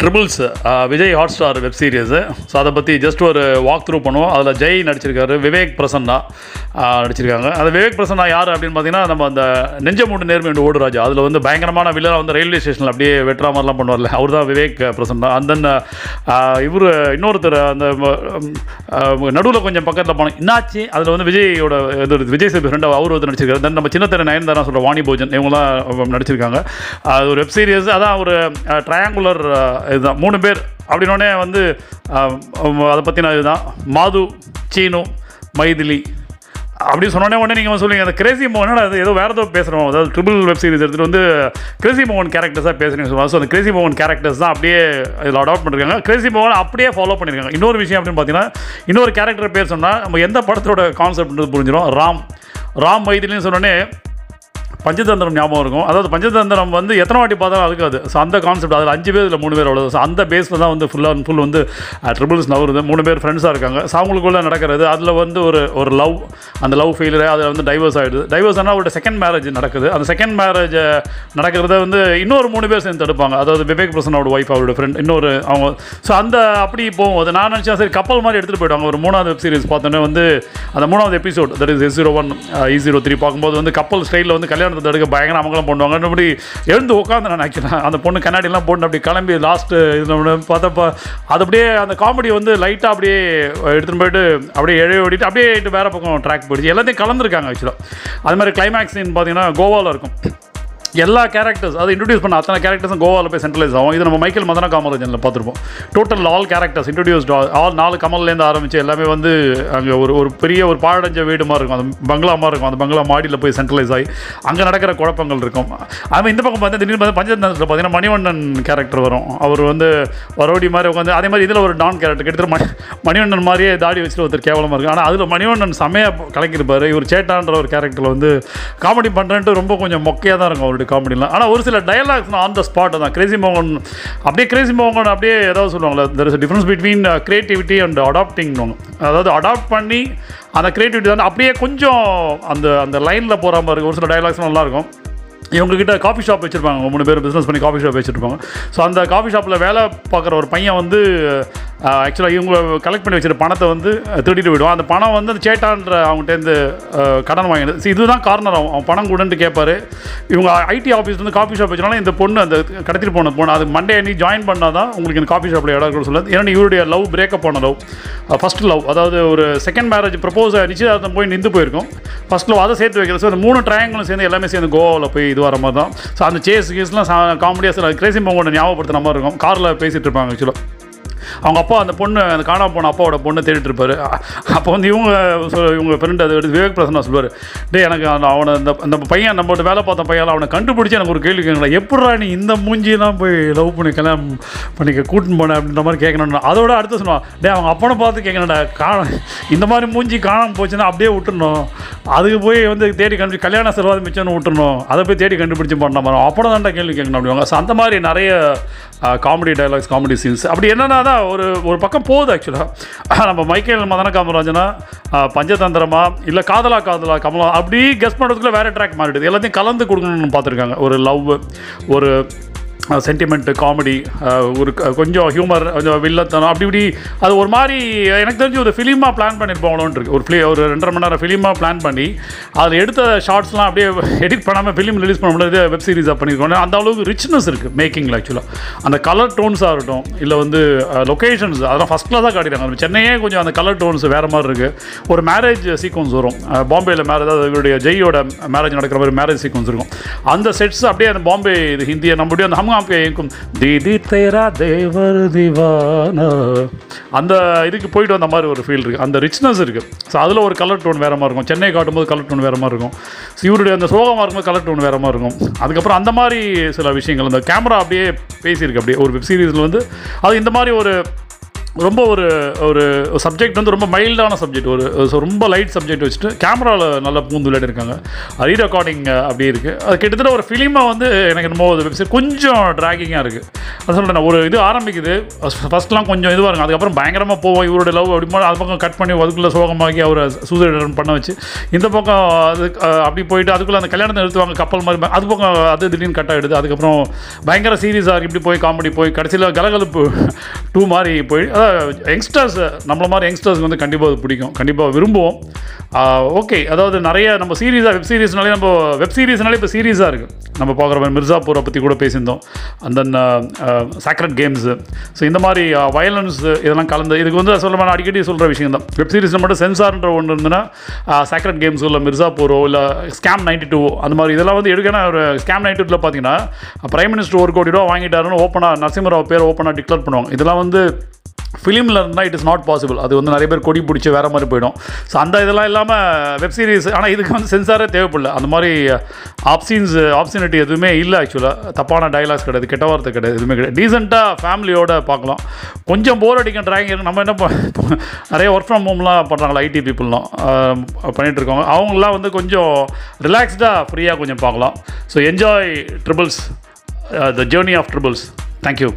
Triples Vijay Hotstar web series so அதை பற்றி just ஒரு வாக் த்ரூ பண்ணுவோம். அதில் ஜெய் நடிச்சிருக்காரு விவேக் பிரசன்னா நடிச்சிருக்காங்க. அந்த விவேக் பிரசன்னா யார் அப்படின்னு பார்த்தீங்கன்னா நம்ம அந்த நெஞ்சமூண்டு நேர்மை என்று ஓடுராஜா. அதில் வந்து பயங்கரமான வில்லராக வந்து ரயில்வே ஸ்டேஷனில் அப்படியே வெட்டுற மாதிரிலாம் பண்ணுவார்ல. அவர் தான் விவேக் பிரசன்னா. அந்த இவர் இன்னொருத்தர் அந்த நடுவில் கொஞ்சம் பக்கத்தில் போனோம் என்னாச்சு அதில் வந்து விஜயோட இது விஜய் சேபி ஃப்ரெண்ட் அவர் வந்து நடிச்சிருக்காரு. தென் நம்ம சின்ன திரை நயன்தாரா சொல்கிற வாணி போஜன் இவங்களாம் நடிச்சிருக்காங்க. அது ஒரு வெப் சீரிஸ் அதான் ஒரு ட்ரையாங்குலர் இதுதான். மூணு பேர் அப்படின்னோடனே வந்து அதை பற்றின இதுதான். மாது சீனு மைதிலி. அப்படி சொன்னோடனே உடனே நீங்கள் சொல்லுவீங்க அந்த கிரேசி மோகன் அது ஏதோ வேறு ஏதோ பேசுகிறோம் அதாவது ட்ரிபிள் வெப் சீரிஸ் எடுத்துகிட்டு வந்து கிரேசி மோகன் கேரக்டர்ஸாக பேசுகிறீங்க சொல்லுவாங்க. ஸோ அந்த கிரேசி மோகன் கேரக்டர்ஸ் தான் அப்படியே இதில் அடாப்ட் பண்ணிருக்காங்க. கிரேசி மோகன் அப்படியே ஃபாலோ பண்ணியிருக்காங்க இன்னொரு விஷயம் அப்படின்னு பார்த்தீங்கன்னா இன்னொரு கேரக்டர் பேர் சொன்னால் நம்ம எந்த படத்தோட கான்செப்ட்ன்றது புரிஞ்சிடும் ராம். ராம் மைதிலின்னு சொன்னோடனே பஞ்சதந்திரம் ஞாபகம் இருக்கும். அதாவது பஞ்சதந்திரம் வந்து எத்தனை வாட்டி பார்த்தாலும் அதுக்காது ஸோ அந்த கான்செப்ட் அதில் அஞ்சு பேர் இல்லை மூணு பேர் அவ்வளோ ஸோ அந்த பேஸில் தான் வந்து ஃபுல்லாக ஃபுல் வந்து ட்ரிபிள்ஸ் நவருது. மூணு பேர் ஃப்ரெண்ட்ஸாக இருக்காங்க. ஸோ அவங்களுக்குள்ளே நடக்கிறது அதில் வந்து ஒரு ஒரு லவ் அந்த லவ் ஃபெயிலியர் அதில் வந்து டைவர்ஸ் ஆகிடுது டைவர்ஸ் ஆனால் ஒரு செகண்ட் மேரேஜ் நடக்குது. அந்த செகண்ட் மேரேஜ் நடக்கிறத வந்து இன்னொரு மூணு பேர் சேர்ந்து தடுப்பாங்க. அதாவது விவேக் பிரசனோட ஒய்ஃப் அவரோட ஃப்ரெண்ட் இன்னொரு அவங்க. ஸோ அந்த அப்படி போகும் அது நான் நினச்சேன் சரி கப்பல் மாதிரி எடுத்துகிட்டு போயிடுவாங்க ஒரு மூணாவது வெப் சீரிஸ் பார்த்தோன்னே வந்து அந்த மூணாவது episode that is S zero one E zero three பார்க்கும்போது வந்து கப்பல் ஸ்டைலில் வந்து கல்யாணம் கல்யாணத்தை தடுக்க பயங்கர அமங்கலம் பண்ணுவாங்க. அப்படி எழுந்து உட்காந்து நான் நினைக்கிறேன். அந்த பொண்ணு கண்ணாடிலாம் போட்டு அப்படி கிளம்பி லாஸ்ட்டு இது பார்த்தப்ப அது அப்படியே அந்த காமெடி வந்து லைட்டாக அப்படியே எடுத்துகிட்டு போயிட்டு அப்படியே எழைய ஓடிட்டு அப்படியே வேறு பக்கம் ட்ராக் போயிடுச்சு. எல்லாத்தையும் கலந்துருக்காங்க ஆக்சுவலாக அது மாதிரி கிளைமேக்ஸ் பார்த்தீங்கன்னா கோவாவில் இருக்கும். எல்லா கேரக்டர்ஸ் அதை இன்ட்ரடியூஸ் பண்ண அத்தனை கேரக்டர்ஸும் கோவாவில் போய் சென்ட்ரலைஸ் ஆகும். இது நம்ம மைக்கேல் மதன காமராஜனில் பார்த்துருப்போம். Total all characters introduced all நாலு கமல்லேருந்து ஆரம்பித்து எல்லாமே வந்து அங்கே ஒரு ஒரு பெரிய ஒரு பாழடைஞ்ச வீடு மாதிரி இருக்கும். அந்த பங்களா மாதிரி இருக்கும். அந்த பங்களா மாடியில் போய் சென்ட்ரலைஸ் ஆகி அங்கே நடக்கிற குழப்பங்கள் இருக்கும். அதுமாதிரி இந்த பக்கம் பார்த்தா திடீர்னு பார்த்தா பஞ்சதந்திரத்தில் பார்த்தீங்கன்னா மணிவண்ணன் கேரக்டர் வரும். அவர் வந்து வரோடி மாதிரி உட்காந்து அதே மாதிரி இதில் ஒரு டான் கேரக்டர் கிட்டத்தட்ட மணி மணிவண்ணன் மாதிரியே தாடி வச்சுட்டு ஒருத்தர் கேவலமாக இருக்கும் ஆனால் அதில் மணிவண்ணன் செமையாக கலக்கியிருப்பார். இவர் சேட்டான்ற ஒரு கேரக்டரில் வந்து காமெடி பண்ணுறேன்ட்டு ரொம்ப கொஞ்சம் மொக்கையாக தான் இருக்கும் அவருடைய காமெடிலாம் ஆனால் ஒரு சில டயலாக்ஸ் ஆன் த ஸ்பாட் தான். கிரேசி மோகன் அப்படியே கிரேசி மோகன் அப்படியே ஏதாவது சொல்லுவாங்களே there is difference between creativity and adapting அதாவது அடாப்ட் பண்ணி அந்த கிரியேட்டிவிட்டி தான் அப்படியே கொஞ்சம் அந்த அந்த லைனில் போகிற மாதிரி இருக்கும் ஒரு சில டயலாக்ஸ் நல்லாயிருக்கும். இவங்ககிட்ட காஃபி ஷாப் வச்சுருப்பாங்க. மூணு பேர் பிஸ்னஸ் பண்ணி காஃபி ஷாப் வச்சுருப்பாங்க. ஸோ அந்த காஃபி ஷாப்பில் வேலை பார்க்குற ஒரு பையன் வந்து ஆக்சுவலாக இவங்க கலெக்ட் பண்ணி வச்சிருக்க பணத்தை வந்து திருடிட்டு விடுவோம் அந்த பணம் வந்து அந்த சேட்டான்ற அவங்ககிட்டேருந்து கடன் வாங்கினது. ஸோ இதுதான் கார்னர் அவன். அவன் பணம் கொடுன்ட்டு கேட்பாரு இவங்க ஐடி ஆஃபீஸ்லேருந்து காஃபி ஷாப் வச்சுனாலும் இந்த பொண்ணு அந்த கடத்திட்டு போன பொண்ணு அது மண்டே அன்னைக்கு ஜாயின் பண்ணால் தான் உங்களுக்கு இந்த காஃபி ஷாப்பில் இடம் கூட சொல்லுது. ஏன்னா இவருடைய லவ் பிரேக்கப் பண்ண லவ் ஃபஸ்ட் லவ் அதாவது ஒரு செகண்ட் மேரேஜ் ப்ரப்போஸ் நிச்சயதார்த்தம் போய் நின்று போயிருக்கும். ஃபஸ்ட் லவ் அதை சேர்த்து வைக்கிறது. ஸோ அந்த மூணு ட்ரையாங்கிளும் சேர்ந்து எல்லாமே சேர்ந்து கோவாவில் போய் இது வர மாதிரி தான் ஸோ அந்த சேஸ் கேஸ்லாம் காமெடியாக சில கிரேசி மோகோட ஞாபகப்படுத்துகிற மாதிரி இருக்கும். காரில் பேசிகிட்டு இருப்பாங்க ஆக்சுவலாக அவங்க அப்பா அந்த பொண்ணு அந்த காணாம போன அப்பாவோட பொண்ணை தேடிட்டு இருப்பார். அப்போ வந்து இவங்க இவங்க ஃப்ரெண்டு அது எடுத்து விவேக் பிரசன்னா சொல்லுவார் டே எனக்கு அந்த அவனை அந்த அந்த பையன் நம்மளோட வேலை பார்த்த பையன் அவனை கண்டுபிடிச்சி எனக்கு ஒரு கேள்வி கேட்கலாம் எப்படா நீ இந்த மூஞ்சியெல்லாம் போய் லவ் பண்ணி கல்யாணம் பண்ணிக்க கூட்டின்னு போன அப்படின்ற மாதிரி கேட்கணும்னா அதோட அடுத்து சொல்லுவான் டே அவங்க அப்பனை பார்த்து கேட்கணும்டா. காண இந்த மாதிரி மூஞ்சி காணாமல் போச்சுன்னா அப்படியே விட்டுறணும். அதுக்கு போய் வந்து தேடி கண்டு கல்யாண செலவாது மிச்சம்னு விட்டுறணும். அதை போய் தேடி கண்டுபிடிச்சி பண்ண மாதிரி அப்புறம் தான்டா கேள்வி கேட்கணும் அப்படிவாங்க. ஸோ அந்த மாதிரி நிறைய காமெடி டைலாக்ஸ் காமெடி சீன்ஸ் அப்படி என்னென்னா தான் ஒரு ஒரு பக்கம் போகுது ஆக்சுவலாக நம்ம மைக்கேல் மதன காமராஜனா பஞ்சதந்திரமா இல்லை காதலா காதலா கமலா அப்படி கெஸ் பண்ணுறதுக்குள்ளே வேறு ட்ராக் மாறிடுது. எல்லாத்தையும் கலந்து கொடுக்கணும்னு பார்த்துருக்காங்க. ஒரு லவ் ஒரு சென்டிமெண்ட்டு காமெடி ஒரு கொஞ்சம் ஹியூமர் கொஞ்சம் வில்லத்தனம் அப்படி இப்படி அது ஒரு மாதிரி எனக்கு தெரிஞ்சு ஒரு ஃபிலிமாக பிளான் பண்ணியிருப்பாங்களோன்னு இருக்கு. ஒரு ஃபிலி ஒரு ரெண்டரை மணி நேரம் ஃபிலிமாக பிளான் பண்ணி அதில் எடுத்த ஷார்ட்ஸ்லாம் அப்படியே எடிட் பண்ணாமல் ஃபிலிம் ரிலீஸ் பண்ண முடியாது வெப் சீரிஸாக பண்ணியிருக்கோம் அந்த அளவுக்கு ரிச்னஸ் இருக்குது மேக்கிங்கில் ஆக்சுவலாக அந்த கலர் டோன்ஸாக இருக்கட்டும் இல்லை வந்து லொக்கேஷன்ஸ் அதெல்லாம் ஃபஸ்ட் கிளாஸாக காட்டிடுறாங்க நம்ம சென்னையே கொஞ்சம் அந்த கலர் டோன்ஸ் வேறு மாதிரி இருக்குது ஒரு மேரேஜ் சீக்வன்ஸ் வரும். பாம்பேயில் மேரேஜ் அதாவது இவருடைய ஜெய்யோட மேரேஜ் நடக்கிற மாதிரி மேரேஜ் சீக்வன்ஸ் இருக்கும். அந்த செட்ஸ் அப்படியே அந்த பாம்பே இது ஹிந்தியை நம்மளுடைய அந்த ஹம்காம் இருக்கும் தேரா தேவர் திவானா அந்த இதுக்கு போயிட்டு வந்த மாதிரி ஒரு ஃபீல் இருக்குது அந்த ரிச்னஸ் இருக்குது ஸோ அதில் ஒரு கலர் டோன் வேறு மாதிரி இருக்கும். சென்னை காட்டும்போது கலர் டோன் வேறு மாதிரி இருக்கும். இவருடைய அந்த சோகமாக இருக்கும்போது கலர் டோன் வேறு மாதிரி இருக்கும். அதுக்கப்புறம் அந்த மாதிரி சில விஷயங்கள் அந்த கேமரா அப்படியே பேசியிருக்கு அப்படியே. ஒரு வெப் சீரிஸில் வந்து அது இந்த மாதிரி ஒரு ரொம்ப ஒரு ஒரு சப்ஜெக்ட் வந்து ரொம்ப மைல்டான சப்ஜெக்ட் ஒரு ரொம்ப லைட் சப்ஜெக்ட் வச்சுட்டு கேமராவில் நல்லா பூந்து விளையாடிருக்காங்க ரீ ரெக்கார்டிங் அப்படி இருக்குது அது கிட்டத்தட்ட ஒரு ஃபிலிமாக வந்து எனக்கு என்னமோ வெப்சைட் கொஞ்சம் ட்ராகிங்காக இருக்குது அது சொல்கிறேன் ஒரு இது ஆரம்பிக்குது. ஃபஸ்ட்லாம் கொஞ்சம் இதுவாக இருக்கும். அதுக்கப்புறம் பயங்கரமாக போவோம் இவரோட லவ் அப்படி அது பக்கம் கட் பண்ணி அதுக்குள்ளே சோகமாக்கி அவரை சூசைட் பண்ண வச்சு இந்த பக்கம் அது அப்படி போயிட்டு அதுக்குள்ளே அந்த கல்யாணத்தை நிறுத்துவாங்க கப்பல் மாதிரி அது பக்கம் அது திடீர்னு கட் ஆகிடுது அதுக்கப்புறம் பயங்கர சீரியஸாக இப்படி போய் காமெடி போய் கடைசியில் கலகலப்பு டூ மாதிரி போய் அதாவது யங்ஸ்டர்ஸ் நம்மள மாதிரி யங்ஸ்டர்ஸ்க்கு வந்து கண்டிப்பாக அது பிடிக்கும். கண்டிப்பாக விரும்புவோம். ஓகே அதாவது நிறைய நம்ம சீரியஸாக வெப் சீரிஸ்னாலே நம்ம வெப் சீரிஸ்னாலே இப்போ சீரியஸாக இருக்குது நம்ம பார்க்குற மாதிரி மிர்சாப்பூரை பற்றி கூட பேசியிருந்தோம். அந்த சாக்ரட் கேம்ஸு ஸோ இந்த மாதிரி வயலன்ஸ் இதெல்லாம் கலந்து இதுக்கு வந்து சொல்ல நான் அடிக்கடி சொல்கிற விஷயம் தான் வெப் சீரிஸில் மட்டும் சென்சார்ன்ற ஒன்று இருந்ததுன்னா சாக்ரட் கேம்ஸோ இல்லை மிர்சாப்பூரோ இல்லை ஸ்கேம் நைன்டி டூ அந்த மாதிரி இதெல்லாம் வந்து எடுக்கனா ஒரு ஸ்கேம் நைன்டி டூவில் பார்த்தீங்கன்னா பிரைம் மினிஸ்டர் ஒரு கோடி ரூபா வாங்கிட்டாருன்னு ஓப்பனாக நரசிம்மராவ் பேர் ஓப்பனாக டிக்ளேர் பண்ணுவாங்க. இதெல்லாம் வந்து ஃபிலிமில் இருந்தால் இட் இஸ் நாட் பாசிபிள் அது வந்து நிறைய பேர் கொடி பிடிச்சி வேறு மாதிரி போயிடும். ஸோ அந்த இதெல்லாம் இல்லாமல் வெப் சீரிஸ் ஆனால் இதுக்கு வந்து சென்சாரே தேவைப்படல. அந்த மாதிரி uh, ஆப்ஷன்ஸ் ஆப்ஷனிட்டி uh, எதுவுமே இல்லை ஆக்சுவலாக தப்பான டைலாக்ஸ் கிடையாது கெட்ட வார்த்தை கிடையாது எதுவுமே கிடையாது. டீசெண்டாக ஃபேமிலியோட பார்க்கலாம். கொஞ்சம் போர் அடிக்கும் ட்ராயிங் நம்ம என்ன நிறைய ஒர்க் ஃப்ரம் ஹோம்லாம் பண்ணுறாங்களா ஐடி பீப்புளெலாம் பண்ணிகிட்டு இருக்காங்க அவங்களாம் வந்து கொஞ்சம் ரிலாக்ஸ்டாக ஃப்ரீயாக கொஞ்சம் பார்க்கலாம். So enjoy Triples the journey of Triples thank you